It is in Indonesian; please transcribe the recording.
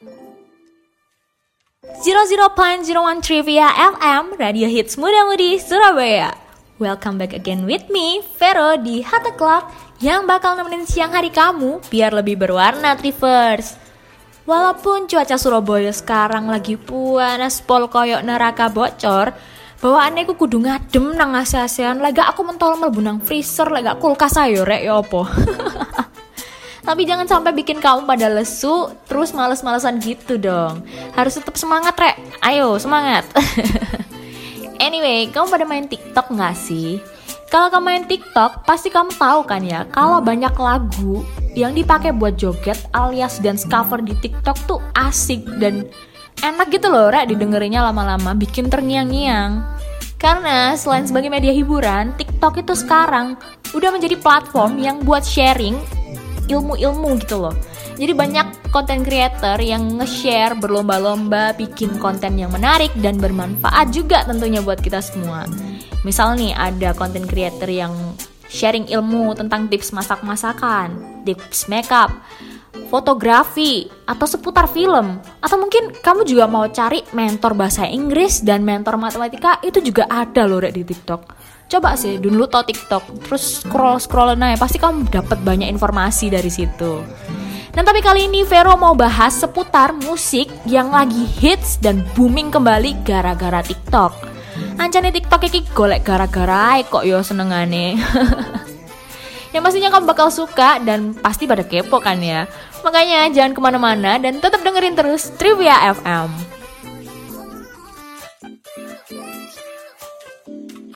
00.01 Trivia FM Radio Hits Muda Mudi Surabaya. Welcome back again with me, Vero di Hatta Club Yang bakal nemenin siang hari kamu biar lebih berwarna Trivers. Walaupun cuaca Surabaya sekarang lagi panas pol koyok neraka bocor bawaannya aku kudu ngadem nang ase-asean. Lega aku mentol mlebu nang freezer lega kulkas ayo rek ya opo Tapi jangan sampai bikin kamu pada lesu, terus males-malesan gitu dong. Harus tetap semangat, Rek. Ayo, semangat. anyway, kamu pada main TikTok nggak sih? Kalau kamu main TikTok, pasti kamu tahu kan ya, kalau banyak lagu yang dipakai buat joget alias dance cover di TikTok tuh asik dan enak gitu loh, Rek, didengerinnya lama-lama, bikin terngiang-ngiang. Karena selain sebagai media hiburan, TikTok itu sekarang udah menjadi platform yang buat sharing ilmu-ilmu gitu loh. Jadi banyak konten creator yang nge-share berlomba-lomba bikin konten yang menarik dan bermanfaat juga tentunya buat kita semua. Misal nih ada konten creator yang sharing ilmu tentang tips masak-masakan, tips makeup, fotografi, atau seputar film. Atau mungkin kamu juga mau cari mentor bahasa Inggris dan mentor matematika itu juga ada loh di TikTok coba sih dulu tau TikTok terus scroll scroll nah pasti kamu dapat banyak informasi dari situ dan tapi kali ini Vero mau bahas seputar musik yang lagi hits dan booming kembali gara-gara TikTok. Ancane TikTok iki golek gara-gara kok yo senengane. yang pastinya kamu bakal suka dan pasti pada kepo kan ya. Makanya jangan ke mana-mana dan tetap dengerin terus Trivia FM.